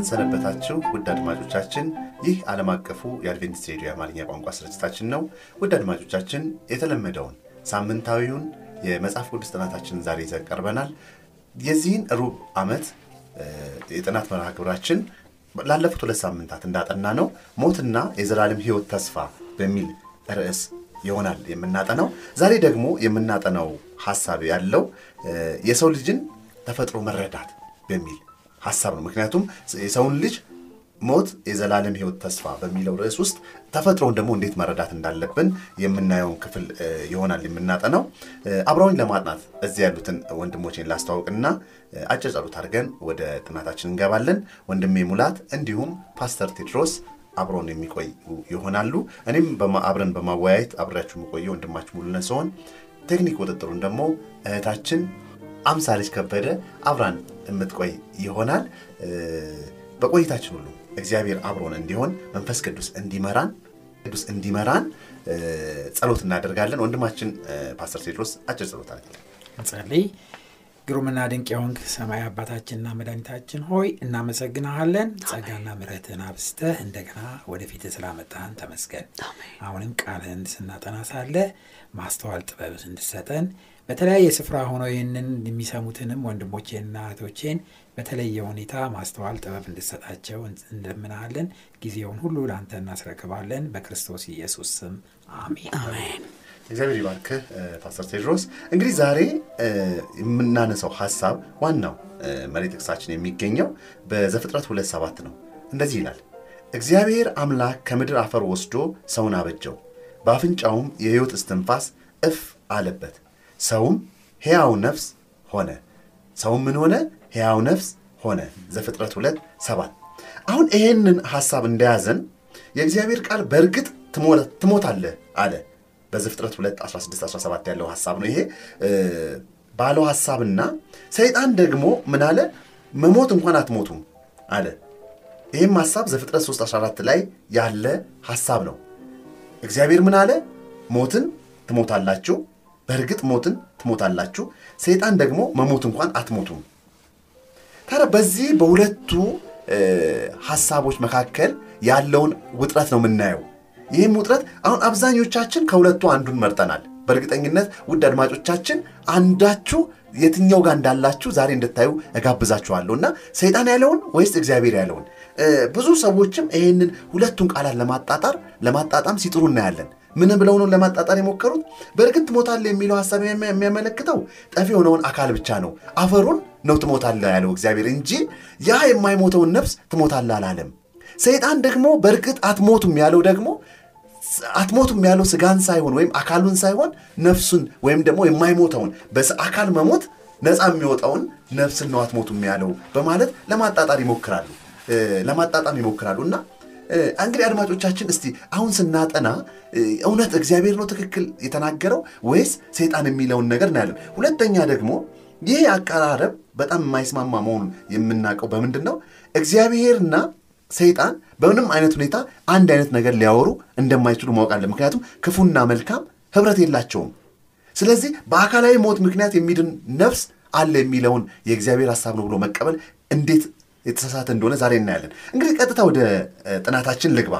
እንደምን ሰነበታችሁ ውድ አድማጮቻችን፣ ይህ ዓለም አቀፉ የአድቬንቲስት ሬዲዮ የአማርኛ ቋንቋ ስርጭታችን ነው። ውድ አድማጮቻችን የተለመደውን ሳምንታዊውን የመጽሐፍ ቅዱስ ጥናታችንን ዛሬ ይዘን ቀርበናል። የዚህን ሩብ ዓመት የጥናት መርሃ ግብራችን ላለፉት ሁለት ሳምንታት እንዳጠና ነው ሞትና የዘላለም ሕይወት ተስፋ በሚል ርዕስ ይሆናል የምናጠናው። ዛሬ ደግሞ የምናጠናው ሀሳብ ያለው የሰው ልጅን ተፈጥሮ መረዳት በሚል ሀሳብ ነው። ምክንያቱም የሰውን ልጅ ሞት የዘላለም ሕይወት ተስፋ በሚለው ርዕስ ውስጥ ተፈጥሮውን ደግሞ እንዴት መረዳት እንዳለብን የምናየውን ክፍል ይሆናል የምናጠናው። አብረውኝ ለማጥናት እዚህ ያሉትን ወንድሞቼን ላስተዋውቅና አጭር ጸሎት አድርገን ወደ ጥናታችን እንገባለን። ወንድሜ ሙላት እንዲሁም ፓስተር ቴድሮስ አብረውን የሚቆይ ይሆናሉ። እኔም አብረን በማወያየት አብሬያችሁ የምቆየው ወንድማችሁ ሙሉነህ ሲሆን ቴክኒክ ቁጥጥሩን ደግሞ እህታችን አምሳለች ከበደ አብራን የምትቆይ ይሆናል። በቆይታችን ሁሉ እግዚአብሔር አብሮን እንዲሆን መንፈስ ቅዱስ እንዲመራን ቅዱስ እንዲመራን ጸሎት እናደርጋለን። ወንድማችን ፓስተር ቴድሮስ አጭር ጸሎት አለ እንጸልይ። ግሩምና ድንቅ የሆንክ ሰማይ አባታችንና መድኃኒታችን ሆይ እናመሰግናሃለን። ጸጋና ምሕረትን አብስተህ እንደገና ወደፊት ስላመጣህን ተመስገን። አሁንም ቃልህን ስናጠና ሳለ ማስተዋል ጥበብ እንድሰጠን በተለያየ ስፍራ ሆነው ይህንን የሚሰሙትንም ወንድሞቼንና እህቶቼን በተለየ ሁኔታ ማስተዋል ጥበብ እንድሰጣቸው እንደምናሃለን። ጊዜውን ሁሉ ለአንተ እናስረክባለን። በክርስቶስ ኢየሱስ ስም አሜን አሜን። እግዚአብሔር ይባርክህ ፓስተር ቴድሮስ። እንግዲህ ዛሬ የምናነሳው ሀሳብ ዋናው መሪ ጥቅሳችን የሚገኘው በዘፍጥረት ሁለት ሰባት ነው። እንደዚህ ይላል፣ እግዚአብሔር አምላክ ከምድር አፈር ወስዶ ሰውን አበጀው፣ በአፍንጫውም የሕይወት እስትንፋስ እፍ አለበት፣ ሰውም ሕያው ነፍስ ሆነ። ሰውም ምን ሆነ? ሕያው ነፍስ ሆነ። ዘፍጥረት ሁለት ሰባት። አሁን ይሄንን ሀሳብ እንደያዘን የእግዚአብሔር ቃል በእርግጥ ትሞታለህ አለ። በዘፍጥረት 2 16 17 ያለው ሀሳብ ነው ይሄ። ባለው ሀሳብና ሰይጣን ደግሞ ምን አለ? መሞት እንኳን አትሞቱም አለ። ይህም ሀሳብ ዘፍጥረት 3 14 ላይ ያለ ሀሳብ ነው። እግዚአብሔር ምን አለ? ሞትን ትሞታላችሁ በእርግጥ ሞትን ትሞታላችሁ ሰይጣን ደግሞ መሞት እንኳን አትሞቱም ታዲያ በዚህ በሁለቱ ሀሳቦች መካከል ያለውን ውጥረት ነው የምናየው ይህም ውጥረት አሁን አብዛኞቻችን ከሁለቱ አንዱን መርጠናል። በእርግጠኝነት ውድ አድማጮቻችን አንዳችሁ የትኛው ጋር እንዳላችሁ ዛሬ እንድታዩ እጋብዛችኋለሁ እና ሰይጣን ያለውን ወይስ እግዚአብሔር ያለውን። ብዙ ሰዎችም ይህንን ሁለቱን ቃላት ለማጣጣር ለማጣጣም ሲጥሩ እናያለን። ምን ብለው ነው ለማጣጣር የሞከሩት? በእርግጥ ትሞታለህ የሚለው ሀሳብ የሚያመለክተው ጠፊ የሆነውን አካል ብቻ ነው። አፈሩን ነው ትሞታለህ ያለው እግዚአብሔር እንጂ ያ የማይሞተውን ነፍስ ትሞታለህ አላለም። ሰይጣን ደግሞ በእርግጥ አትሞቱም ያለው ደግሞ አትሞቱም ያለው ስጋን ሳይሆን ወይም አካሉን ሳይሆን ነፍሱን ወይም ደግሞ የማይሞተውን በአካል መሞት ነፃ የሚወጣውን ነፍስን ነው አትሞቱም ያለው በማለት ለማጣጣር ይሞክራሉ ለማጣጣም ይሞክራሉ እና እንግዲህ አድማጮቻችን እስቲ አሁን ስናጠና እውነት እግዚአብሔር ነው ትክክል የተናገረው ወይስ ሰይጣን የሚለውን ነገር እናያለን። ሁለተኛ ደግሞ ይህ አቀራረብ በጣም የማይስማማ መሆኑን የምናውቀው በምንድን ነው? እግዚአብሔርና ሰይጣን በምንም አይነት ሁኔታ አንድ አይነት ነገር ሊያወሩ እንደማይችሉ ማወቃለን። ምክንያቱም ክፉና መልካም ህብረት የላቸውም። ስለዚህ በአካላዊ ሞት ምክንያት የሚድን ነፍስ አለ የሚለውን የእግዚአብሔር ሀሳብ ነው ብሎ መቀበል እንዴት የተሳሳተ እንደሆነ ዛሬ እናያለን። እንግዲህ ቀጥታ ወደ ጥናታችን ልግባ።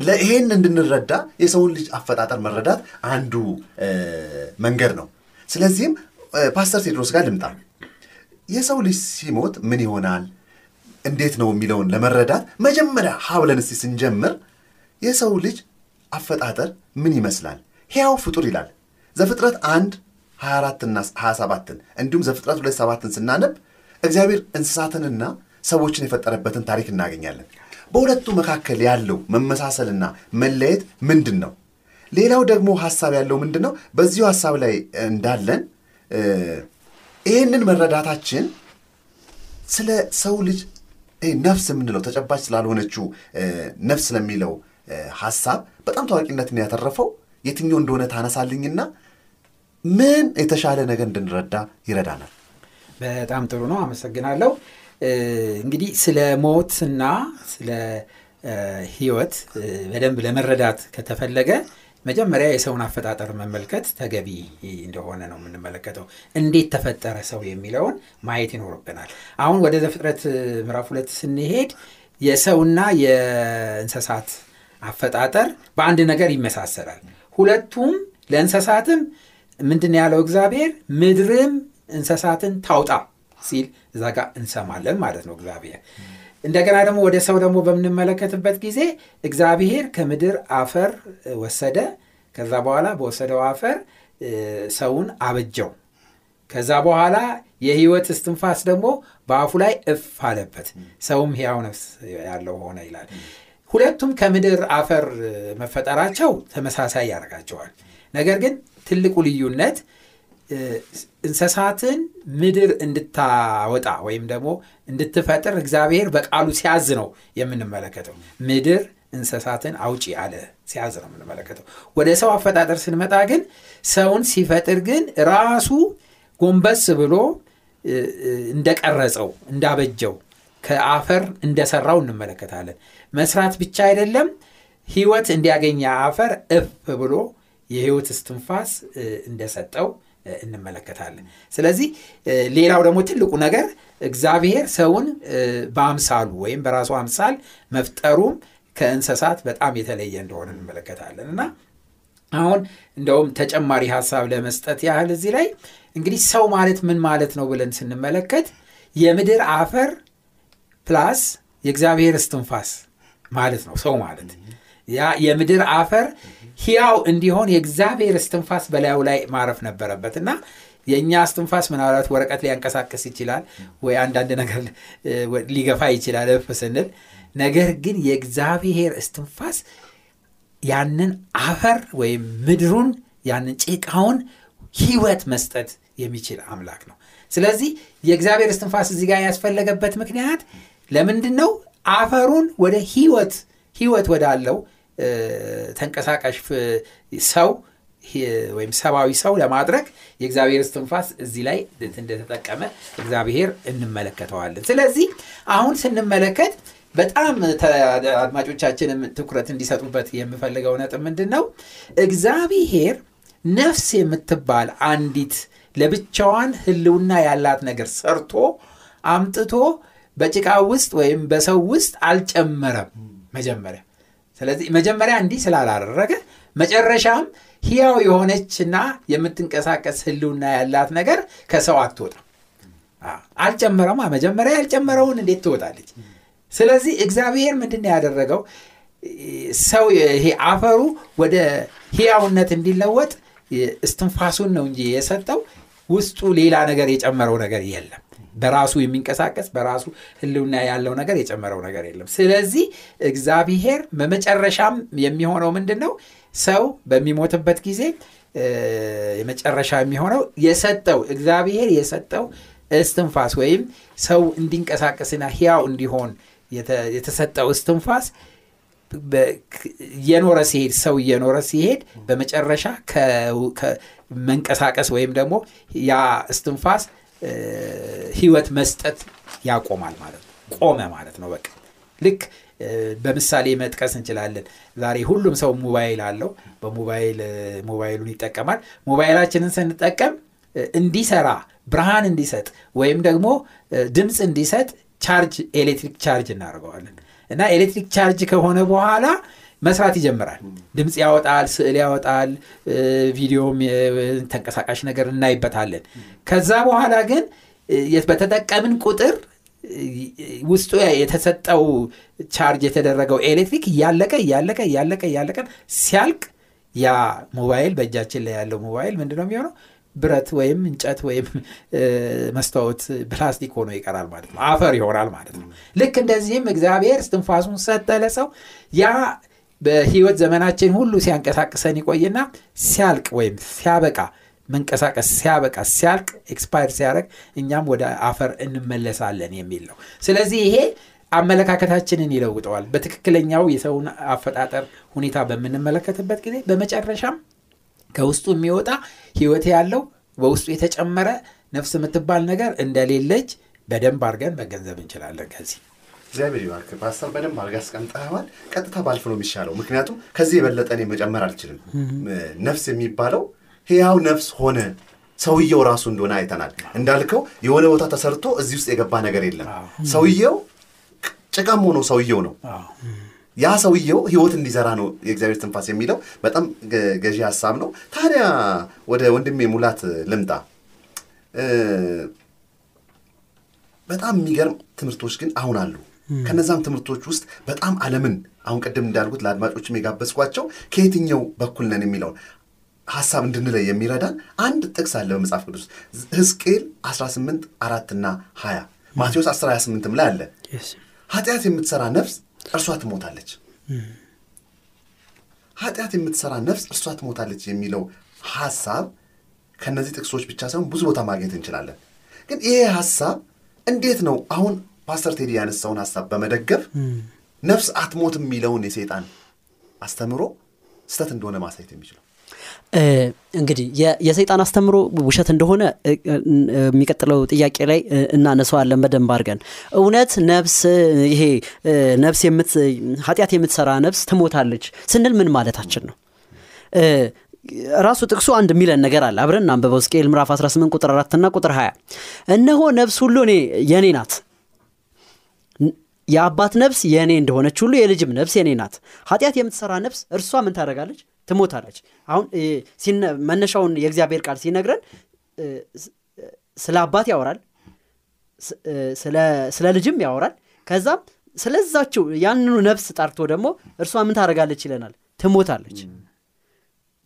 ለይሄን እንድንረዳ የሰውን ልጅ አፈጣጠር መረዳት አንዱ መንገድ ነው። ስለዚህም ፓስተር ቴድሮስ ጋር ልምጣ። የሰው ልጅ ሲሞት ምን ይሆናል እንዴት ነው የሚለውን ለመረዳት መጀመሪያ ሀብለን እስቲ ስንጀምር የሰው ልጅ አፈጣጠር ምን ይመስላል? ሕያው ፍጡር ይላል ዘፍጥረት 1 24ና 27ን እንዲሁም ዘፍጥረት 2 7ን ስናነብ እግዚአብሔር እንስሳትንና ሰዎችን የፈጠረበትን ታሪክ እናገኛለን። በሁለቱ መካከል ያለው መመሳሰልና መለየት ምንድን ነው? ሌላው ደግሞ ሀሳብ ያለው ምንድን ነው? በዚሁ ሀሳብ ላይ እንዳለን ይህንን መረዳታችን ስለ ሰው ልጅ ነፍስ የምንለው ተጨባጭ ስላልሆነችው ነፍስ ስለሚለው ሀሳብ በጣም ታዋቂነትን ያተረፈው የትኛው እንደሆነ ታነሳልኝና ምን የተሻለ ነገር እንድንረዳ ይረዳናል። በጣም ጥሩ ነው። አመሰግናለሁ። እንግዲህ ስለ ሞትና ስለ ህይወት በደንብ ለመረዳት ከተፈለገ መጀመሪያ የሰውን አፈጣጠር መመልከት ተገቢ እንደሆነ ነው የምንመለከተው። እንዴት ተፈጠረ ሰው የሚለውን ማየት ይኖርብናል። አሁን ወደ ዘፍጥረት ምዕራፍ ሁለት ስንሄድ የሰውና የእንስሳት አፈጣጠር በአንድ ነገር ይመሳሰላል። ሁለቱም ለእንስሳትም ምንድን ያለው እግዚአብሔር ምድርም እንስሳትን ታውጣ ሲል እዛ ጋር እንሰማለን ማለት ነው እግዚአብሔር። እንደገና ደግሞ ወደ ሰው ደግሞ በምንመለከትበት ጊዜ እግዚአብሔር ከምድር አፈር ወሰደ። ከዛ በኋላ በወሰደው አፈር ሰውን አበጀው። ከዛ በኋላ የህይወት እስትንፋስ ደግሞ በአፉ ላይ እፍ አለበት። ሰውም ሕያው ነፍስ ያለው ሆነ ይላል። ሁለቱም ከምድር አፈር መፈጠራቸው ተመሳሳይ ያደርጋቸዋል። ነገር ግን ትልቁ ልዩነት እንስሳትን ምድር እንድታወጣ ወይም ደግሞ እንድትፈጥር እግዚአብሔር በቃሉ ሲያዝ ነው የምንመለከተው። ምድር እንስሳትን አውጪ አለ ሲያዝ ነው የምንመለከተው። ወደ ሰው አፈጣጠር ስንመጣ ግን ሰውን ሲፈጥር ግን ራሱ ጎንበስ ብሎ እንደቀረጸው እንዳበጀው ከአፈር እንደሰራው እንመለከታለን። መስራት ብቻ አይደለም ህይወት እንዲያገኝ አፈር እፍ ብሎ የህይወት እስትንፋስ እንደሰጠው እንመለከታለን። ስለዚህ ሌላው ደግሞ ትልቁ ነገር እግዚአብሔር ሰውን በአምሳሉ ወይም በራሱ አምሳል መፍጠሩም ከእንስሳት በጣም የተለየ እንደሆነ እንመለከታለን። እና አሁን እንደውም ተጨማሪ ሀሳብ ለመስጠት ያህል እዚህ ላይ እንግዲህ ሰው ማለት ምን ማለት ነው ብለን ስንመለከት የምድር አፈር ፕላስ የእግዚአብሔር እስትንፋስ ማለት ነው ሰው ማለት ያ የምድር አፈር ሕያው እንዲሆን የእግዚአብሔር እስትንፋስ በላዩ ላይ ማረፍ ነበረበት እና የእኛ እስትንፋስ ምናልባት ወረቀት ሊያንቀሳቅስ ይችላል ወይ አንዳንድ ነገር ሊገፋ ይችላል እፍ ስንል። ነገር ግን የእግዚአብሔር እስትንፋስ ያንን አፈር ወይም ምድሩን ያንን ጭቃውን ህይወት መስጠት የሚችል አምላክ ነው። ስለዚህ የእግዚአብሔር እስትንፋስ እዚህ ጋር ያስፈለገበት ምክንያት ለምንድን ነው አፈሩን ወደ ህይወት ህይወት ወዳለው ተንቀሳቃሽ ሰው ወይም ሰብአዊ ሰው ለማድረግ የእግዚአብሔር እስትንፋስ እዚህ ላይ እንደተጠቀመ እግዚአብሔር እንመለከተዋለን። ስለዚህ አሁን ስንመለከት በጣም አድማጮቻችንም ትኩረት እንዲሰጡበት የምፈልገው ነጥብ ምንድን ነው እግዚአብሔር ነፍስ የምትባል አንዲት ለብቻዋን ህልውና ያላት ነገር ሰርቶ አምጥቶ በጭቃ ውስጥ ወይም በሰው ውስጥ አልጨመረም። መጀመሪያ ስለዚህ መጀመሪያ እንዲህ ስላላደረገ መጨረሻም ሕያው የሆነችና የምትንቀሳቀስ ህልውና ያላት ነገር ከሰው አትወጣም። አ- አልጨመረማ መጀመሪያ ያልጨመረውን እንዴት ትወጣለች? ስለዚህ እግዚአብሔር ምንድን ያደረገው? ሰው ይሄ አፈሩ ወደ ሕያውነት እንዲለወጥ እስትንፋሱን ነው እንጂ የሰጠው። ውስጡ ሌላ ነገር የጨመረው ነገር የለም በራሱ የሚንቀሳቀስ በራሱ ህልውና ያለው ነገር የጨመረው ነገር የለም። ስለዚህ እግዚአብሔር በመጨረሻም የሚሆነው ምንድን ነው ሰው በሚሞትበት ጊዜ የመጨረሻ የሚሆነው የሰጠው እግዚአብሔር የሰጠው እስትንፋስ ወይም ሰው እንዲንቀሳቀስና ሕያው እንዲሆን የተ- የተሰጠው እስትንፋስ እየኖረ ሲሄድ ሰው እየኖረ ሲሄድ በመጨረሻ መንቀሳቀስ ወይም ደግሞ ያ እስትንፋስ ህይወት መስጠት ያቆማል ማለት ነው። ቆመ ማለት ነው። በቃ ልክ በምሳሌ መጥቀስ እንችላለን። ዛሬ ሁሉም ሰው ሞባይል አለው። በሞባይል ሞባይሉን ይጠቀማል። ሞባይላችንን ስንጠቀም እንዲሰራ ብርሃን እንዲሰጥ ወይም ደግሞ ድምፅ እንዲሰጥ ቻርጅ ኤሌክትሪክ ቻርጅ እናደርገዋለን። እና ኤሌክትሪክ ቻርጅ ከሆነ በኋላ መስራት ይጀምራል። ድምፅ ያወጣል ስዕል ያወጣል ቪዲዮም ተንቀሳቃሽ ነገር እናይበታለን። ከዛ በኋላ ግን በተጠቀምን ቁጥር ውስጡ የተሰጠው ቻርጅ የተደረገው ኤሌክትሪክ እያለቀ እያለቀ እያለቀ እያለቀ ሲያልቅ ያ ሞባይል በእጃችን ላይ ያለው ሞባይል ምንድነው የሚሆነው? ብረት ወይም እንጨት ወይም መስታወት ፕላስቲክ ሆኖ ይቀራል ማለት ነው። አፈር ይሆናል ማለት ነው። ልክ እንደዚህም እግዚአብሔር እስትንፋሱን ሰጠ ለሰው። ያ በህይወት ዘመናችን ሁሉ ሲያንቀሳቅሰን ይቆይና ሲያልቅ ወይም ሲያበቃ መንቀሳቀስ ሲያበቃ ሲያልቅ expire ሲያደርግ እኛም ወደ አፈር እንመለሳለን የሚል ነው። ስለዚህ ይሄ አመለካከታችንን ይለውጠዋል። በትክክለኛው የሰውን አፈጣጠር ሁኔታ በምንመለከትበት ጊዜ በመጨረሻም ከውስጡ የሚወጣ ህይወት ያለው በውስጡ የተጨመረ ነፍስ የምትባል ነገር እንደሌለች በደንብ አድርገን መገንዘብ እንችላለን ከዚህ እግዚአብሔር ይባርክ። ፓስተር በደንብ አድርገህ አስቀምጠኸዋል ቀጥታ ባልፍ ነው የሚሻለው። ምክንያቱም ከዚህ የበለጠ እኔ መጨመር አልችልም። ነፍስ የሚባለው ህያው ነፍስ ሆነ ሰውየው ራሱ እንደሆነ አይተናል። እንዳልከው የሆነ ቦታ ተሰርቶ እዚህ ውስጥ የገባ ነገር የለም። ሰውየው ጭቃም ሆኖ ሰውየው ነው። ያ ሰውየው ህይወት እንዲዘራ ነው የእግዚአብሔር ትንፋስ የሚለው። በጣም ገዢ ሀሳብ ነው። ታዲያ ወደ ወንድሜ ሙላት ልምጣ። በጣም የሚገርም ትምህርቶች ግን አሁን አሉ ከነዛም ትምህርቶች ውስጥ በጣም ዓለምን አሁን ቅድም እንዳልኩት ለአድማጮችም የጋበዝኳቸው ከየትኛው በኩል ነን የሚለውን ሀሳብ እንድንለይ የሚረዳን አንድ ጥቅስ አለ በመጽሐፍ ቅዱስ። ሕዝቅኤል 18 አራትና 20 ማቴዎስ 10 28ም ላይ አለ። ኃጢአት የምትሰራ ነፍስ እርሷ ትሞታለች። ኃጢአት የምትሰራ ነፍስ እርሷ ትሞታለች የሚለው ሀሳብ ከነዚህ ጥቅሶች ብቻ ሳይሆን ብዙ ቦታ ማግኘት እንችላለን። ግን ይሄ ሀሳብ እንዴት ነው አሁን ፓስተር ቴዲ ያነሳውን ሀሳብ በመደገፍ ነፍስ አትሞትም የሚለውን የሰይጣን አስተምሮ ስተት እንደሆነ ማሳየት የሚችለው? እንግዲህ የሰይጣን አስተምሮ ውሸት እንደሆነ የሚቀጥለው ጥያቄ ላይ እ፣ እናነሳዋለን በደንብ አድርገን። እውነት ነፍስ ይሄ ነፍስ ኃጢአት የምትሰራ ነፍስ ትሞታለች ስንል ምን ማለታችን ነው? ራሱ ጥቅሱ አንድ የሚለን ነገር አለ። አብረን እናንብበው። ሕዝቅኤል ምዕራፍ 18 ቁጥር 4 እና ቁጥር 20 እነሆ ነፍስ ሁሉ እኔ የእኔ ናት የአባት ነፍስ የእኔ እንደሆነች ሁሉ የልጅም ነፍስ የእኔ ናት። ኃጢአት የምትሰራ ነፍስ እርሷ ምን ታደርጋለች? ትሞታለች። አሁን መነሻውን የእግዚአብሔር ቃል ሲነግረን ስለ አባት ያወራል ስለ ልጅም ያወራል። ከዛም ስለዛችው ያንኑ ነፍስ ጠርቶ ደግሞ እርሷ ምን ታደርጋለች ይለናል? ትሞታለች።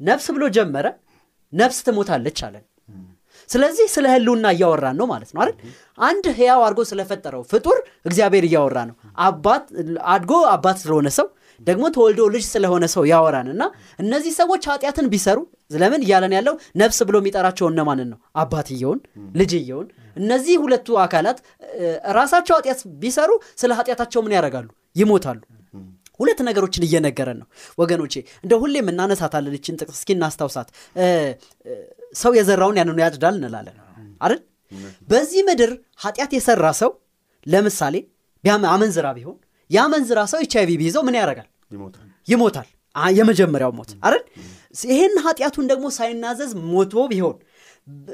ነፍስ ብሎ ጀመረ ነፍስ ትሞታለች አለን ስለዚህ ስለ ህልውና እያወራን ነው ማለት ነው አይደል? አንድ ህያው አድርጎ ስለፈጠረው ፍጡር እግዚአብሔር እያወራ ነው። አድጎ አባት ስለሆነ ሰው ደግሞ ተወልዶ ልጅ ስለሆነ ሰው ያወራን እና እነዚህ ሰዎች ኃጢአትን ቢሰሩ ለምን እያለን ያለው ነፍስ ብሎ የሚጠራቸው እነማንን ነው? አባትየውን ልጅየውን። እነዚህ ሁለቱ አካላት ራሳቸው ኃጢአት ቢሰሩ ስለ ኃጢአታቸው ምን ያደርጋሉ? ይሞታሉ። ሁለት ነገሮችን እየነገረን ነው። ወገኖቼ እንደ ሁሌም እናነሳታለን። ይችን ጥቅስ እስኪ እናስታውሳት ሰው የዘራውን ያንኑ ያጭዳል እንላለን። አይደል? በዚህ ምድር ኃጢአት የሰራ ሰው ለምሳሌ አመንዝራ ቢሆን የአመንዝራ ሰው ኤች አይቪ ቢይዘው ምን ያደርጋል? ይሞታል። የመጀመሪያው ሞት አይደል? ይህን ኃጢአቱን ደግሞ ሳይናዘዝ ሞቶ ቢሆን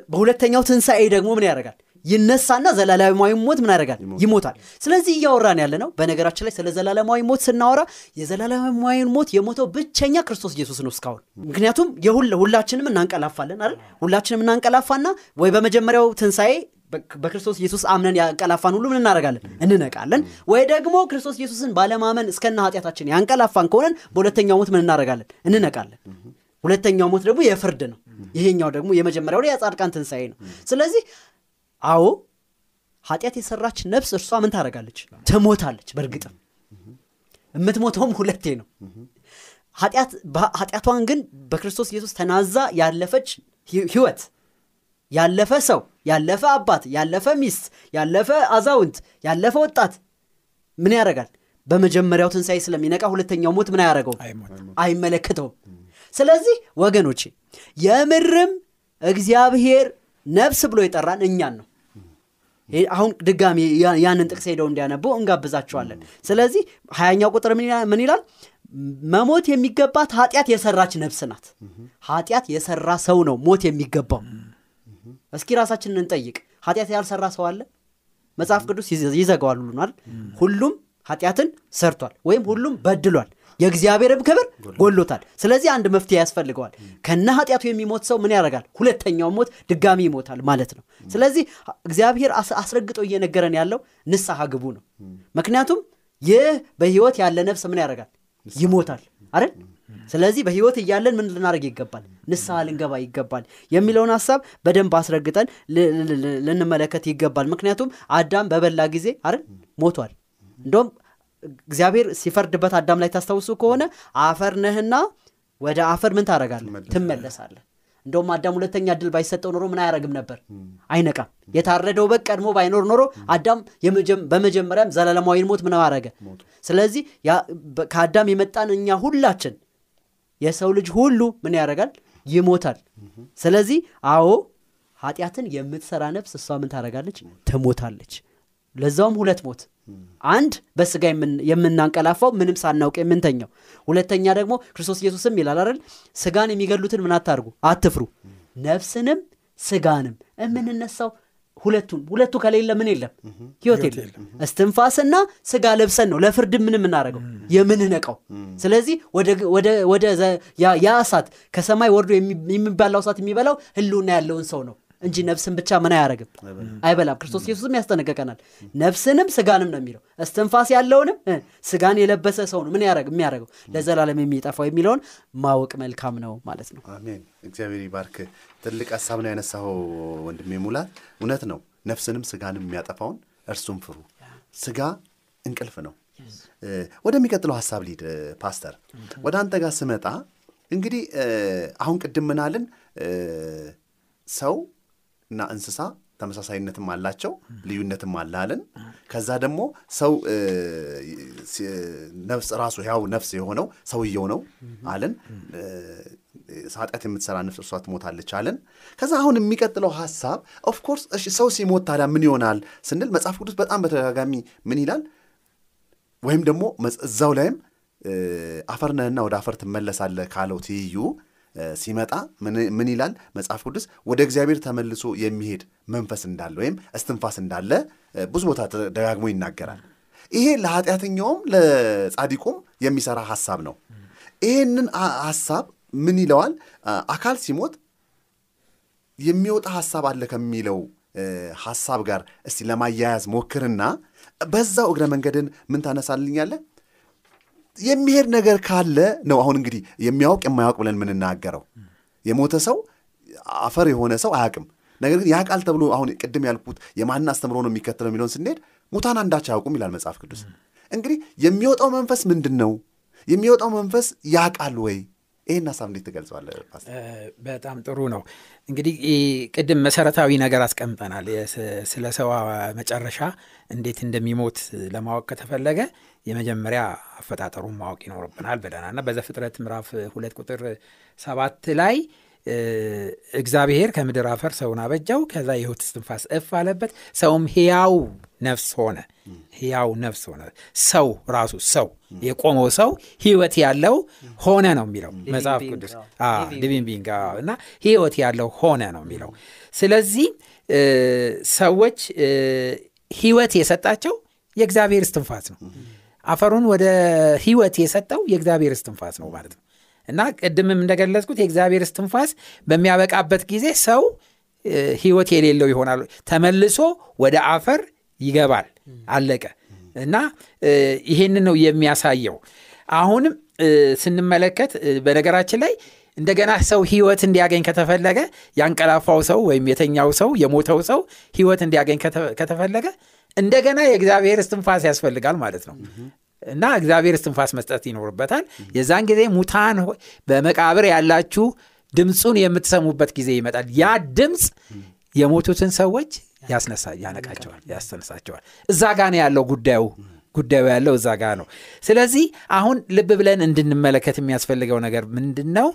በሁለተኛው ትንሣኤ ደግሞ ምን ያደርጋል ይነሳና ዘላለማዊ ሞት ምን ያደርጋል? ይሞታል። ስለዚህ እያወራን ያለ ነው በነገራችን ላይ ስለ ዘላለማዊ ሞት ስናወራ የዘላለማዊ ሞት የሞተው ብቸኛ ክርስቶስ ኢየሱስ ነው እስካሁን። ምክንያቱም ሁላችንም እናንቀላፋለን አይደል? ሁላችንም እናንቀላፋና ወይ በመጀመሪያው ትንሣኤ በክርስቶስ ኢየሱስ አምነን ያንቀላፋን ሁሉ ምን እናደርጋለን? እንነቃለን። ወይ ደግሞ ክርስቶስ ኢየሱስን ባለማመን እስከነ ኃጢአታችን ያንቀላፋን ከሆነን በሁለተኛው ሞት ምን እናደርጋለን? እንነቃለን። ሁለተኛው ሞት ደግሞ የፍርድ ነው። ይሄኛው ደግሞ የመጀመሪያው የጻድቃን ትንሣኤ ነው። ስለዚህ አዎ ኃጢአት የሰራች ነፍስ እርሷ ምን ታደርጋለች? ትሞታለች በእርግጥም። የምትሞተውም ሁለቴ ነው። ኃጢአቷን ግን በክርስቶስ ኢየሱስ ተናዛ ያለፈች ህይወት ያለፈ ሰው ያለፈ አባት ያለፈ ሚስት ያለፈ አዛውንት ያለፈ ወጣት ምን ያደርጋል? በመጀመሪያው ትንሣኤ ስለሚነቃ ሁለተኛው ሞት ምን አያደርገውም? አይሞትም። አይመለከተውም። ስለዚህ ወገኖቼ የምርም እግዚአብሔር ነፍስ ብሎ የጠራን እኛን ነው አሁን ድጋሚ ያንን ጥቅስ ሄደው እንዲያነቡ እንጋብዛቸዋለን። ስለዚህ ሀያኛው ቁጥር ምን ይላል- መሞት የሚገባት ኃጢአት የሰራች ነፍስ ናት። ኃጢአት የሰራ ሰው ነው ሞት የሚገባው። እስኪ ራሳችንን እንጠይቅ። ኃጢአት ያልሰራ ሰው አለ? መጽሐፍ ቅዱስ ይዘ- ይዘጋዋል ሁሉን አይደል? ሁሉም ኃጢአትን ሰርቷል ወይም ሁሉም በድሏል። የእግዚአብሔርም ክብር ጎሎታል። ስለዚህ አንድ መፍትሄ ያስፈልገዋል። ከነ ኃጢአቱ የሚሞት ሰው ምን ያደርጋል? ሁለተኛው ሞት ድጋሚ ይሞታል ማለት ነው። ስለዚህ እግዚአብሔር አስ- አስረግጦ እየነገረን ያለው ንስሐ ግቡ ነው። ምክንያቱም ይህ በህይወት ያለ ነፍስ ምን ያደርጋል? ይሞታል አይደል? ስለዚህ በህይወት እያለን ምን ልናደርግ ይገባል? ንስሐ ልንገባ ይገባል የሚለውን ሀሳብ በደንብ አስረግጠን ልንመለከት ይገባል። ምክንያቱም አዳም በበላ ጊዜ አይደል? ሞቷል። እንደውም እግዚአብሔር ሲፈርድበት አዳም ላይ ታስታውሱ ከሆነ አፈር ነህና ወደ አፈር ምን ታደርጋለህ? ትመለሳለህ። እንደውም አዳም ሁለተኛ እድል ባይሰጠው ኖሮ ምን አያረግም ነበር? አይነቃም። የታረደው በግ ቀድሞ ባይኖር ኖሮ አዳም በመጀመሪያም ዘላለማዊን ሞት ምን አረገ ስለዚህ ከአዳም የመጣን እኛ ሁላችን የሰው ልጅ ሁሉ ምን ያደርጋል? ይሞታል። ስለዚህ አዎ ኃጢአትን የምትሰራ ነፍስ እሷ ምን ታደርጋለች? ትሞታለች። ለዛውም ሁለት ሞት አንድ በስጋ የምናንቀላፋው ምንም ሳናውቅ የምንተኛው። ሁለተኛ ደግሞ ክርስቶስ ኢየሱስም ይላል አይደል? ስጋን የሚገሉትን ምን አታርጉ አትፍሩ። ነፍስንም ስጋንም የምንነሳው ሁለቱን ሁለቱ ከሌለ ምን የለም? ህይወት የለም። እስትንፋስና ስጋ ለብሰን ነው ለፍርድ ምን የምናደርገው የምንነቀው ስለዚህ ወደ- ያ እሳት ከሰማይ ወርዶ የሚ- የሚባላው እሳት የሚበላው ህልውና ያለውን ሰው ነው እንጂ ነፍስን ብቻ ምን አያረግም አይበላም ክርስቶስ ኢየሱስም ያስጠነቀቀናል ነፍስንም ስጋንም ነው የሚለው እስትንፋስ ያለውንም ስጋን የለበሰ ሰው ነው ምን ያረግ የሚያደርገው ለዘላለም የሚጠፋው የሚለውን ማወቅ መልካም ነው ማለት ነው አሜን። እግዚአብሔር ይባርክ። ትልቅ ሀሳብ ነው ያነሳኸው ወንድሜ ሙላት። እውነት ነው። ነፍስንም ስጋንም የሚያጠፋውን እርሱም ፍሩ። ስጋ እንቅልፍ ነው። ወደሚቀጥለው ሀሳብ ሊድ ፓስተር፣ ወደ አንተ ጋር ስመጣ እንግዲህ አሁን ቅድም ምናልን ሰው እና እንስሳ ተመሳሳይነትም አላቸው ልዩነትም አለ አለን። ከዛ ደግሞ ሰው ነፍስ ራሱ ያው ነፍስ የሆነው ሰውየው ነው አለን። ኃጢአት የምትሰራ ነፍስ እርሷ ትሞታለች አለን። ከዛ አሁን የሚቀጥለው ሀሳብ of course እሺ ሰው ሲሞት ታዲያ ምን ይሆናል ስንል መጽሐፍ ቅዱስ በጣም በተደጋጋሚ ምን ይላል ወይም ደግሞ እዛው ላይም እ፣ አፈር ነህና ወደ አፈር ትመለሳለህ ካለው ትይዩ ሲመጣ ምን ይላል መጽሐፍ ቅዱስ ወደ እግዚአብሔር ተመልሶ የሚሄድ መንፈስ እንዳለ ወይም እስትንፋስ እንዳለ ብዙ ቦታ ደጋግሞ ይናገራል። ይሄ ለኃጢአተኛውም ለጻዲቁም የሚሰራ ሐሳብ ነው። ይሄንን አ- ሐሳብ ምን ይለዋል? አካል ሲሞት የሚወጣ ሐሳብ አለ ከሚለው ሐሳብ ጋር እስቲ ለማያያዝ ሞክርና በዛው እግረ መንገድን ምን ታነሳልኛለህ? የሚሄድ ነገር ካለ ነው። አሁን እንግዲህ የሚያውቅ የማያውቅ ብለን የምንናገረው የሞተ ሰው አፈር የሆነ ሰው አያውቅም። ነገር ግን ያውቃል ተብሎ አሁን ቅድም ያልኩት የማን አስተምሮ ነው የሚከተለው የሚለውን ስንሄድ ሙታን አንዳች አያውቁም ይላል መጽሐፍ ቅዱስ። እንግዲህ የሚወጣው መንፈስ ምንድን ነው? የሚወጣው መንፈስ ያውቃል ወይ? ይህን ሀሳብ እንዴት ትገልጸዋለህ? በጣም ጥሩ ነው። እንግዲህ ቅድም መሰረታዊ ነገር አስቀምጠናል። ስለ ሰው መጨረሻ እንዴት እንደሚሞት ለማወቅ ከተፈለገ የመጀመሪያ አፈጣጠሩን ማወቅ ይኖርብናል ብለናል እና በዘፍጥረት ምዕራፍ ሁለት ቁጥር ሰባት ላይ እግዚአብሔር ከምድር አፈር ሰውን አበጃው፣ ከዛ የሕይወት እስትንፋስ እፍ አለበት፣ ሰውም ሕያው ነፍስ ሆነ። ሕያው ነፍስ ሆነ። ሰው ራሱ ሰው የቆመው ሰው ሕይወት ያለው ሆነ ነው የሚለው መጽሐፍ ቅዱስ living being እና ሕይወት ያለው ሆነ ነው የሚለው። ስለዚህ ሰዎች እ፣ ሕይወት የሰጣቸው የእግዚአብሔር እስትንፋስ ነው። አፈሩን ወደ ሕይወት የሰጠው የእግዚአብሔር እስትንፋስ ነው ማለት ነው እና ቅድምም እንደገለጽኩት የእግዚአብሔር እስትንፋስ በሚያበቃበት ጊዜ ሰው እ፣ ሕይወት የሌለው ይሆናል። ተመልሶ ወደ አፈር ይገባል። አለቀ እና ይሄንን ነው የሚያሳየው። አሁንም ስንመለከት በነገራችን ላይ እንደገና ሰው ህይወት እንዲያገኝ ከተፈለገ ያንቀላፋው ሰው ወይም የተኛው ሰው የሞተው ሰው ህይወት እንዲያገኝ ከተ- ከተፈለገ እንደገና የእግዚአብሔር እስትንፋስ ያስፈልጋል ማለት ነው እና እግዚአብሔር እስትንፋስ መስጠት ይኖርበታል። የዛን ጊዜ ሙታን በመቃብር ያላችሁ ድምፁን የምትሰሙበት ጊዜ ይመጣል። ያ ድምፅ የሞቱትን ሰዎች ያስነሳ ያነቃቸዋል፣ ያስተነሳቸዋል። እዛ ጋ ነው ያለው ጉዳዩ ጉዳዩ ያለው እዛ ጋ ነው። ስለዚህ አሁን ልብ ብለን እንድንመለከት የሚያስፈልገው ነገር ምንድን ነው?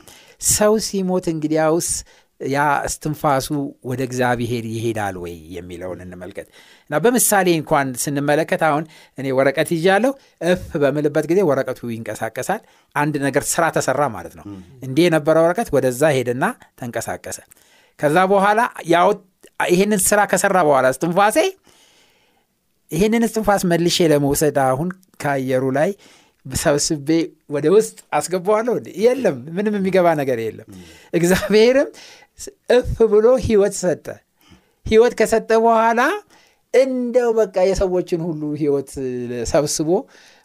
ሰው ሲሞት እንግዲያውስ ያ እስትንፋሱ ወደ እግዚአብሔር ይሄዳል ወይ የሚለውን እንመልከት እና በምሳሌ እንኳን ስንመለከት አሁን እኔ ወረቀት ይዣለሁ። እፍ በምልበት ጊዜ ወረቀቱ ይንቀሳቀሳል። አንድ ነገር ስራ ተሰራ ማለት ነው። እንዲህ የነበረ ወረቀት ወደዛ ሄደና ተንቀሳቀሰ። ከዛ በኋላ ይህንን ስራ ከሰራ በኋላ እስትንፋሴ ይህንን እስትንፋስ መልሼ ለመውሰድ አሁን ከአየሩ ላይ ሰብስቤ ወደ ውስጥ አስገባዋለሁ? የለም፣ ምንም የሚገባ ነገር የለም። እግዚአብሔርም እፍ ብሎ ህይወት ሰጠ። ህይወት ከሰጠ በኋላ እንደው በቃ የሰዎችን ሁሉ ህይወት ሰብስቦ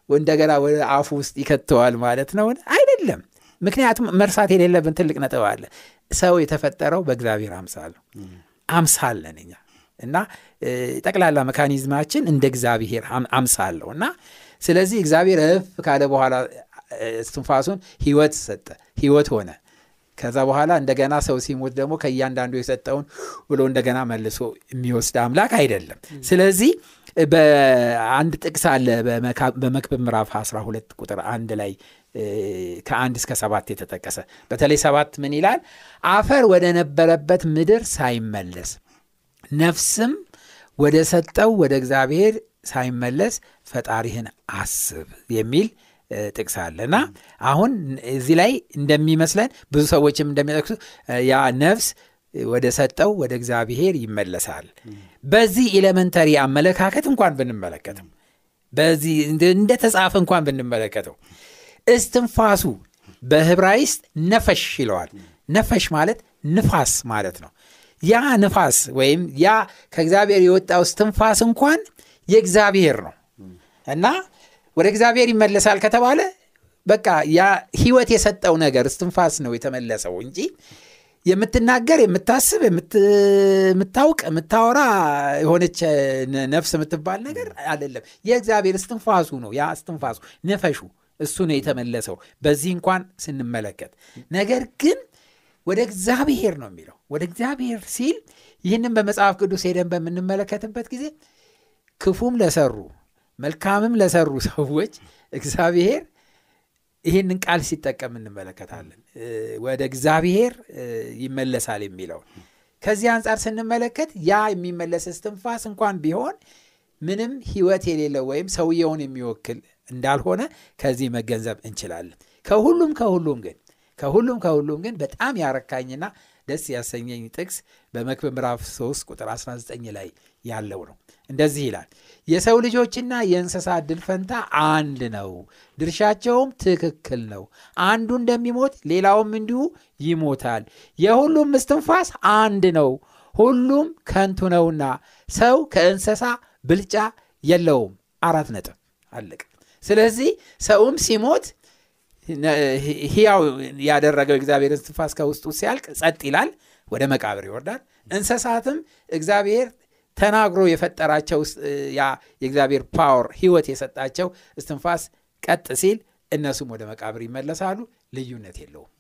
እንደገና ወደ አፉ ውስጥ ይከተዋል ማለት ነው? አይደለም። ምክንያቱም መርሳት የሌለብን ትልቅ ነጥብ አለ። ሰው የተፈጠረው በእግዚአብሔር አምሳል ነው። አምሳል ነን እኛ እና ጠቅላላ መካኒዝማችን እንደ እግዚአብሔር አም- አምሳል ነው እና ስለዚህ እግዚአብሔር እፍ ካለ በኋላ እስትንፋሱን ህይወት ሰጠ፣ ህይወት ሆነ። ከዛ በኋላ እንደገና ሰው ሲሞት ደግሞ ከእያንዳንዱ የሰጠውን ብሎ እንደገና መልሶ የሚወስድ አምላክ አይደለም። ስለዚህ በአንድ ጥቅስ አለ በመክብብ ምዕራፍ 12 ቁጥር አንድ ላይ ከአንድ እስከ ሰባት የተጠቀሰ በተለይ ሰባት ምን ይላል? አፈር ወደ ነበረበት ምድር ሳይመለስ ነፍስም ወደ ሰጠው ወደ እግዚአብሔር ሳይመለስ ፈጣሪህን አስብ የሚል ጥቅስ አለ እና አሁን እዚህ ላይ እንደሚመስለን ብዙ ሰዎችም እንደሚጠቅሱ ያ ነፍስ ወደ ሰጠው ወደ እግዚአብሔር ይመለሳል። በዚህ elementary አመለካከት እንኳን ብንመለከተው በዚህ እንደተጻፈ እንኳን ብንመለከተው እስትንፋሱ በህብራይስጥ ነፈሽ ይለዋል። ነፈሽ ማለት ንፋስ ማለት ነው። ያ ንፋስ ወይም ያ ከእግዚአብሔር የወጣው እስትንፋስ እንኳን የእግዚአብሔር ነው እና ወደ እግዚአብሔር ይመለሳል ከተባለ በቃ ያ ህይወት የሰጠው ነገር እስትንፋስ ነው የተመለሰው እንጂ የምትናገር የምታስብ የምታውቅ የምታወራ የሆነች ነፍስ የምትባል ነገር አይደለም። የእግዚአብሔር እስትንፋሱ ነው። ያ እስትንፋሱ ነፈሹ እሱ ነው የተመለሰው በዚህ እንኳን ስንመለከት። ነገር ግን ወደ እግዚአብሔር ነው የሚለው። ወደ እግዚአብሔር ሲል ይህንን በመጽሐፍ ቅዱስ ሄደን በምንመለከትበት ጊዜ ክፉም ለሰሩ መልካምም ለሰሩ ሰዎች እግዚአብሔር ይህንን ቃል ሲጠቀም እንመለከታለን። ወደ እግዚአብሔር ይመለሳል የሚለውን ከዚህ አንጻር ስንመለከት ያ የሚመለስ እስትንፋስ እንኳን ቢሆን ምንም ህይወት የሌለው ወይም ሰውየውን የሚወክል እንዳልሆነ ከዚህ መገንዘብ እንችላለን። ከሁሉም ከሁሉም ግን ከሁሉም ከሁሉም ግን በጣም ያረካኝና ደስ ያሰኘኝ ጥቅስ በመክብብ ምዕራፍ 3 ቁጥር 19 ላይ ያለው ነው። እንደዚህ ይላል፣ የሰው ልጆችና የእንስሳ እድል ፈንታ አንድ ነው፣ ድርሻቸውም ትክክል ነው። አንዱ እንደሚሞት ሌላውም እንዲሁ ይሞታል። የሁሉም እስትንፋስ አንድ ነው፣ ሁሉም ከንቱ ነውና ሰው ከእንስሳ ብልጫ የለውም። አራት ነጥብ አለቀ። ስለዚህ ሰውም ሲሞት ሕያው ያደረገው እግዚአብሔር እስትንፋስ ከውስጡ ሲያልቅ ጸጥ ይላል፣ ወደ መቃብር ይወርዳል። እንስሳትም እግዚአብሔር ተናግሮ የፈጠራቸው ያ የእግዚአብሔር ፓወር ሕይወት የሰጣቸው እስትንፋስ ቀጥ ሲል እነሱም ወደ መቃብር ይመለሳሉ። ልዩነት የለውም።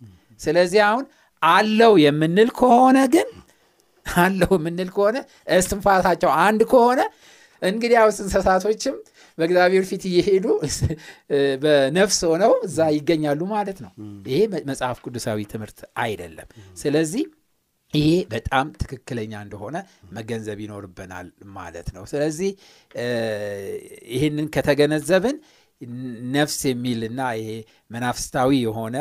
ስለዚህ አሁን አለው የምንል ከሆነ ግን አለው የምንል ከሆነ እስትንፋሳቸው አንድ ከሆነ እንግዲያውስ እንስሳቶችም በእግዚአብሔር ፊት እየሄዱ በነፍስ ሆነው እዛ ይገኛሉ ማለት ነው። ይሄ መጽሐፍ ቅዱሳዊ ትምህርት አይደለም። ስለዚህ ይሄ በጣም ትክክለኛ እንደሆነ መገንዘብ ይኖርብናል ማለት ነው። ስለዚህ ይህንን ከተገነዘብን ነፍስ የሚልና ይሄ መናፍስታዊ የሆነ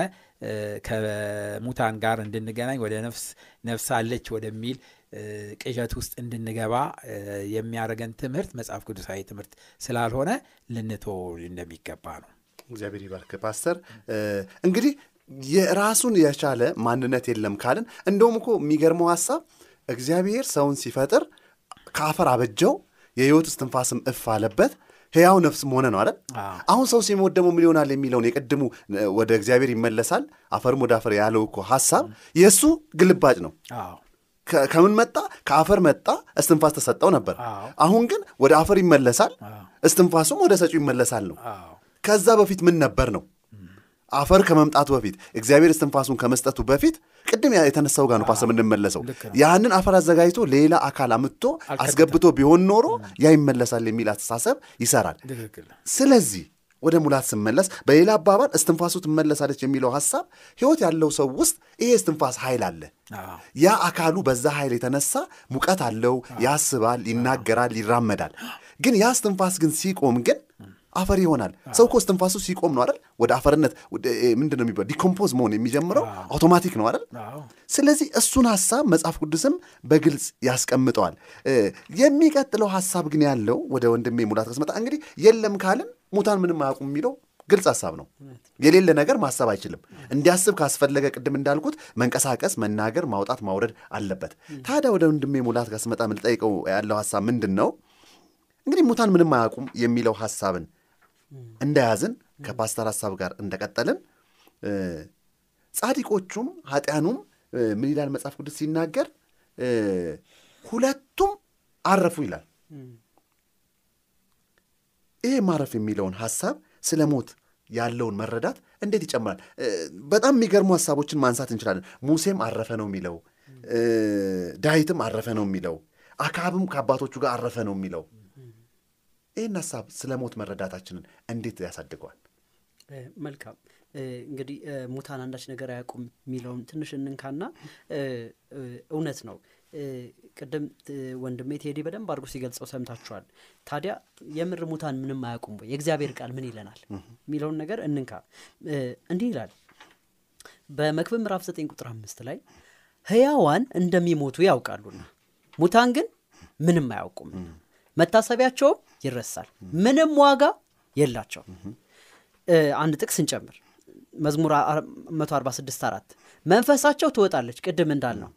ከሙታን ጋር እንድንገናኝ ወደ ነፍስ ነፍስ አለች ወደሚል ቅዠት ውስጥ እንድንገባ የሚያደርገን ትምህርት መጽሐፍ ቅዱሳዊ ትምህርት ስላልሆነ ልንቶ እንደሚገባ ነው። እግዚአብሔር ይባርክ ፓስተር። እንግዲህ የራሱን የቻለ ማንነት የለም ካልን እንደውም እኮ የሚገርመው ሀሳብ እግዚአብሔር ሰውን ሲፈጥር ከአፈር አበጀው፣ የህይወት እስትንፋስም እፍ አለበት ሕያው ነፍስም ሆነ ነው አይደል? አሁን ሰው ሲሞት ደግሞ ምን ይሆናል የሚለውን የቅድሙ ወደ እግዚአብሔር ይመለሳል አፈርም ወደ አፈር ያለው እኮ ሀሳብ የእሱ ግልባጭ ነው። ከምን መጣ? ከአፈር መጣ፣ እስትንፋስ ተሰጠው ነበር። አሁን ግን ወደ አፈር ይመለሳል፣ እስትንፋሱም ወደ ሰጪው ይመለሳል ነው። ከዛ በፊት ምን ነበር ነው? አፈር ከመምጣቱ በፊት እግዚአብሔር እስትንፋሱን ከመስጠቱ በፊት ቅድም የተነሳው ጋር ነው ፓስ የምንመለሰው። ያንን አፈር አዘጋጅቶ ሌላ አካል አምጥቶ አስገብቶ ቢሆን ኖሮ ያ ይመለሳል የሚል አስተሳሰብ ይሰራል። ስለዚህ ወደ ሙላት ስመለስ በሌላ አባባል እስትንፋሱ ትመለሳለች የሚለው ሀሳብ ህይወት ያለው ሰው ውስጥ ይሄ እስትንፋስ ኃይል አለ። ያ አካሉ በዛ ኃይል የተነሳ ሙቀት አለው፣ ያስባል፣ ይናገራል፣ ይራመዳል። ግን ያ እስትንፋስ ግን ሲቆም ግን አፈር ይሆናል። ሰው እኮ እስትንፋሱ ሲቆም ነው አይደል ወደ አፈርነት ምንድን ነው የሚባለው decompose መሆን የሚጀምረው አውቶማቲክ ነው አይደል? ስለዚህ እሱን ሀሳብ መጽሐፍ ቅዱስም በግልጽ ያስቀምጠዋል። የሚቀጥለው ሀሳብ ግን ያለው ወደ ወንድሜ ሙላት ስመጣ እንግዲህ የለም ካልን ሙታን ምንም አያውቁም የሚለው ግልጽ ሀሳብ ነው። የሌለ ነገር ማሰብ አይችልም። እንዲያስብ ካስፈለገ ቅድም እንዳልኩት መንቀሳቀስ፣ መናገር፣ ማውጣት፣ ማውረድ አለበት። ታዲያ ወደ ወንድሜ ሙላት ስመጣ የምጠይቀው ያለው ሀሳብ ምንድን ነው? እንግዲህ ሙታን ምንም አያውቁም የሚለው ሀሳብን እንደያዝን ከፓስተር ሀሳብ ጋር እንደቀጠልን ጻድቆቹም ኃጢያኑም ምን ይላል መጽሐፍ ቅዱስ ሲናገር ሁለቱም አረፉ ይላል። ይሄ ማረፍ የሚለውን ሀሳብ ስለ ሞት ያለውን መረዳት እንዴት ይጨምራል? በጣም የሚገርሙ ሀሳቦችን ማንሳት እንችላለን። ሙሴም አረፈ ነው የሚለው፣ ዳዊትም አረፈ ነው የሚለው፣ አክዓብም ከአባቶቹ ጋር አረፈ ነው የሚለው። ይህን ሀሳብ ስለ ሞት መረዳታችንን እንዴት ያሳድገዋል? መልካም እንግዲህ ሙታን አንዳች ነገር አያውቁም የሚለውን ትንሽ እንንካና እውነት ነው ቅድም ወንድሜ ቴዲ በደንብ አድርጎ ሲገልጸው ሰምታችኋል። ታዲያ የምር ሙታን ምንም አያውቁም ወይ? የእግዚአብሔር ቃል ምን ይለናል የሚለውን ነገር እንንካ። እንዲህ ይላል በመክብብ ምዕራፍ 9 ቁጥር አምስት ላይ ሕያዋን እንደሚሞቱ ያውቃሉና ሙታን ግን ምንም አያውቁም፣ መታሰቢያቸውም ይረሳል፣ ምንም ዋጋ የላቸውም። አንድ ጥቅስ እንጨምር። መዝሙር አ- 146 4 መንፈሳቸው ትወጣለች፣ ቅድም እንዳልነው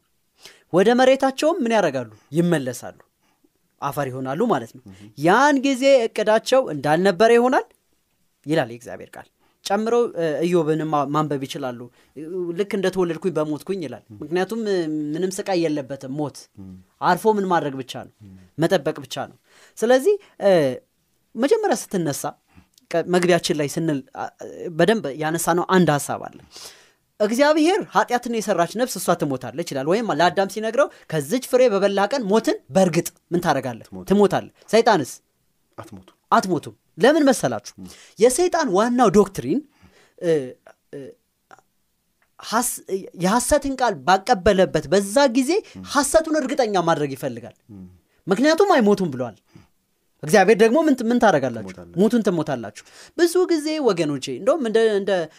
ወደ መሬታቸውም ምን ያደርጋሉ? ይመለሳሉ፣ አፈር ይሆናሉ ማለት ነው። ያን ጊዜ እቅዳቸው እንዳልነበረ ይሆናል ይላል የእግዚአብሔር ቃል። ጨምረው እ፣ ኢዮብን ማ- ማንበብ ይችላሉ። ልክ እንደተወለድኩኝ በሞትኩኝ ይላል። ምክንያቱም ምንም ስቃይ የለበትም። ሞት አርፎ ምን ማድረግ ብቻ ነው፣ መጠበቅ ብቻ ነው። ስለዚህ መጀመሪያ ስትነሳ መግቢያችን ላይ ስንል በደንብ ያነሳ ነው አንድ ሀሳብ አለ። እግዚአብሔር ኃጢአትን የሰራች ነፍስ እሷ ትሞታለች ይላል። ወይም ለአዳም ሲነግረው ከዚች ፍሬ በበላ ቀን ሞትን በእርግጥ ምን ታደርጋለህ? ትሞታለህ። ሰይጣንስ አትሞቱ። አትሞቱም። ለምን መሰላችሁ? የሰይጣን ዋናው doctrine የሐሰትን ቃል ባቀበለበት በዛ ጊዜ ሐሰቱን እርግጠኛ ማድረግ ይፈልጋል። ምክንያቱም አይሞቱም ብለዋል። እግዚአብሔር ደግሞ ምን ታደርጋላችሁ? ሞትን ትሞታላችሁ። ብዙ ጊዜ ወገኖቼ እንደውም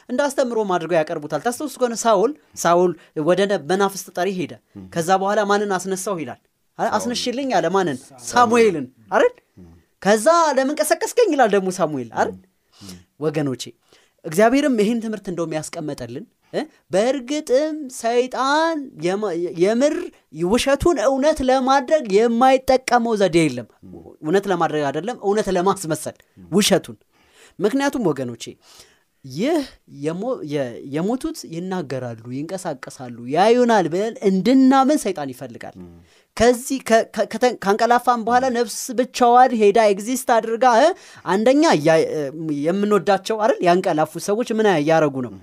እንደ አስተምሮ አድርገው ያቀርቡታል። ታስታውሱ ከሆነ ሳውል ሳውል ወደ መናፍስት ጠሪ ሄደ። ከዛ በኋላ ማንን አስነሳው ይላል። አስነሽልኝ አለ ማንን? ሳሙኤልን አይደል? ከዛ ለምን ቀሰቀስከኝ ይላል ደግሞ ሳሙኤል አይደል? ወገኖቼ እግዚአብሔርም ይህን ትምህርት እንደውም ያስቀመጠልን በእርግጥም ሰይጣን የምር ውሸቱን እውነት ለማድረግ የማይጠቀመው ዘዴ የለም። እውነት ለማድረግ አይደለም፣ እውነት ለማስመሰል ውሸቱን። ምክንያቱም ወገኖቼ ይህ የሞቱት ይናገራሉ፣ ይንቀሳቀሳሉ፣ ያዩናል ብለን እንድናምን ሰይጣን ይፈልጋል። ከዚህ ከ- ከ- ከተ- ካንቀላፋን በኋላ ነፍስ ብቻዋን ሄዳ exist አድርጋ አንደኛ የምንወዳቸው አይደል? ያንቀላፉ ሰዎች ምን እያረጉ ነው?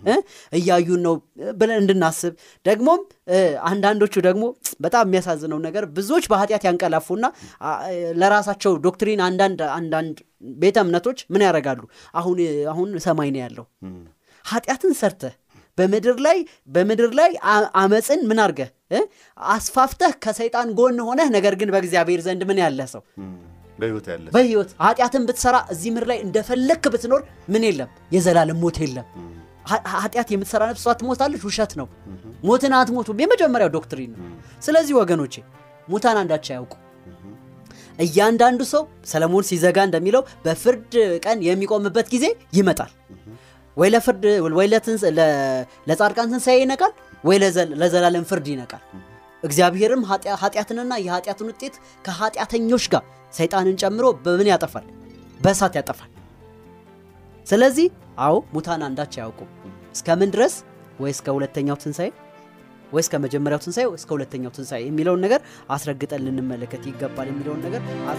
እያዩን ነው ብለን እንድናስብ። ደግሞም አንዳንዶቹ ደግሞ በጣም የሚያሳዝነው ነገር ብዙዎች በኃጢአት ያንቀላፉና ለራሳቸው doctrine አንዳንድ አንዳንድ ቤተ እምነቶች ምን ያደርጋሉ? አሁን አሁን ሰማይ ነው ያለው። ኃጢአትን ሰርተህ በምድር ላይ በምድር ላይ አመፅን ምን አርገህ አስፋፍተህ ከሰይጣን ጎን ሆነህ ነገር ግን በእግዚአብሔር ዘንድ ምን ያለህ ሰው? በህይወት ያለ ኃጢአትን ብትሰራ እዚህ ምድር ላይ እንደፈለክ ብትኖር ምን የለም የዘላለም ሞት የለም። ኃጢአት የምትሰራ ነፍሷ ትሞታለች ውሸት ነው። ሞትን አትሞቱም። የመጀመሪያው doctrine ነው። ስለዚህ ወገኖቼ ሙታን አንዳች አያውቁ። እያንዳንዱ ሰው ሰለሞን ሲዘጋ እንደሚለው በፍርድ ቀን የሚቆምበት ጊዜ ይመጣል ወይ ለፍርድ ወይ ለጻድቃን ትንሣኤ ይነቃል ወይ ለዘ- ለዘላለም ፍርድ ይነቃል። እግዚአብሔርም ኃጢአ- ኃጢአትንና የኃጢአትን ውጤት ከኃጢአተኞች ጋር ሰይጣንን ጨምሮ በምን ያጠፋል? በእሳት ያጠፋል። ስለዚህ አዎ ሙታን አንዳች አያውቁም። እስከምን ድረስ? ወይ እስከ ሁለተኛው ትንሣኤ ወይ እስከ መጀመሪያው ትንሣኤ እስከ ሁለተኛው ትንሣኤ የሚለውን ነገር አስረግጠን ልንመለከት ይገባል የሚለውን ነገር ይገባል።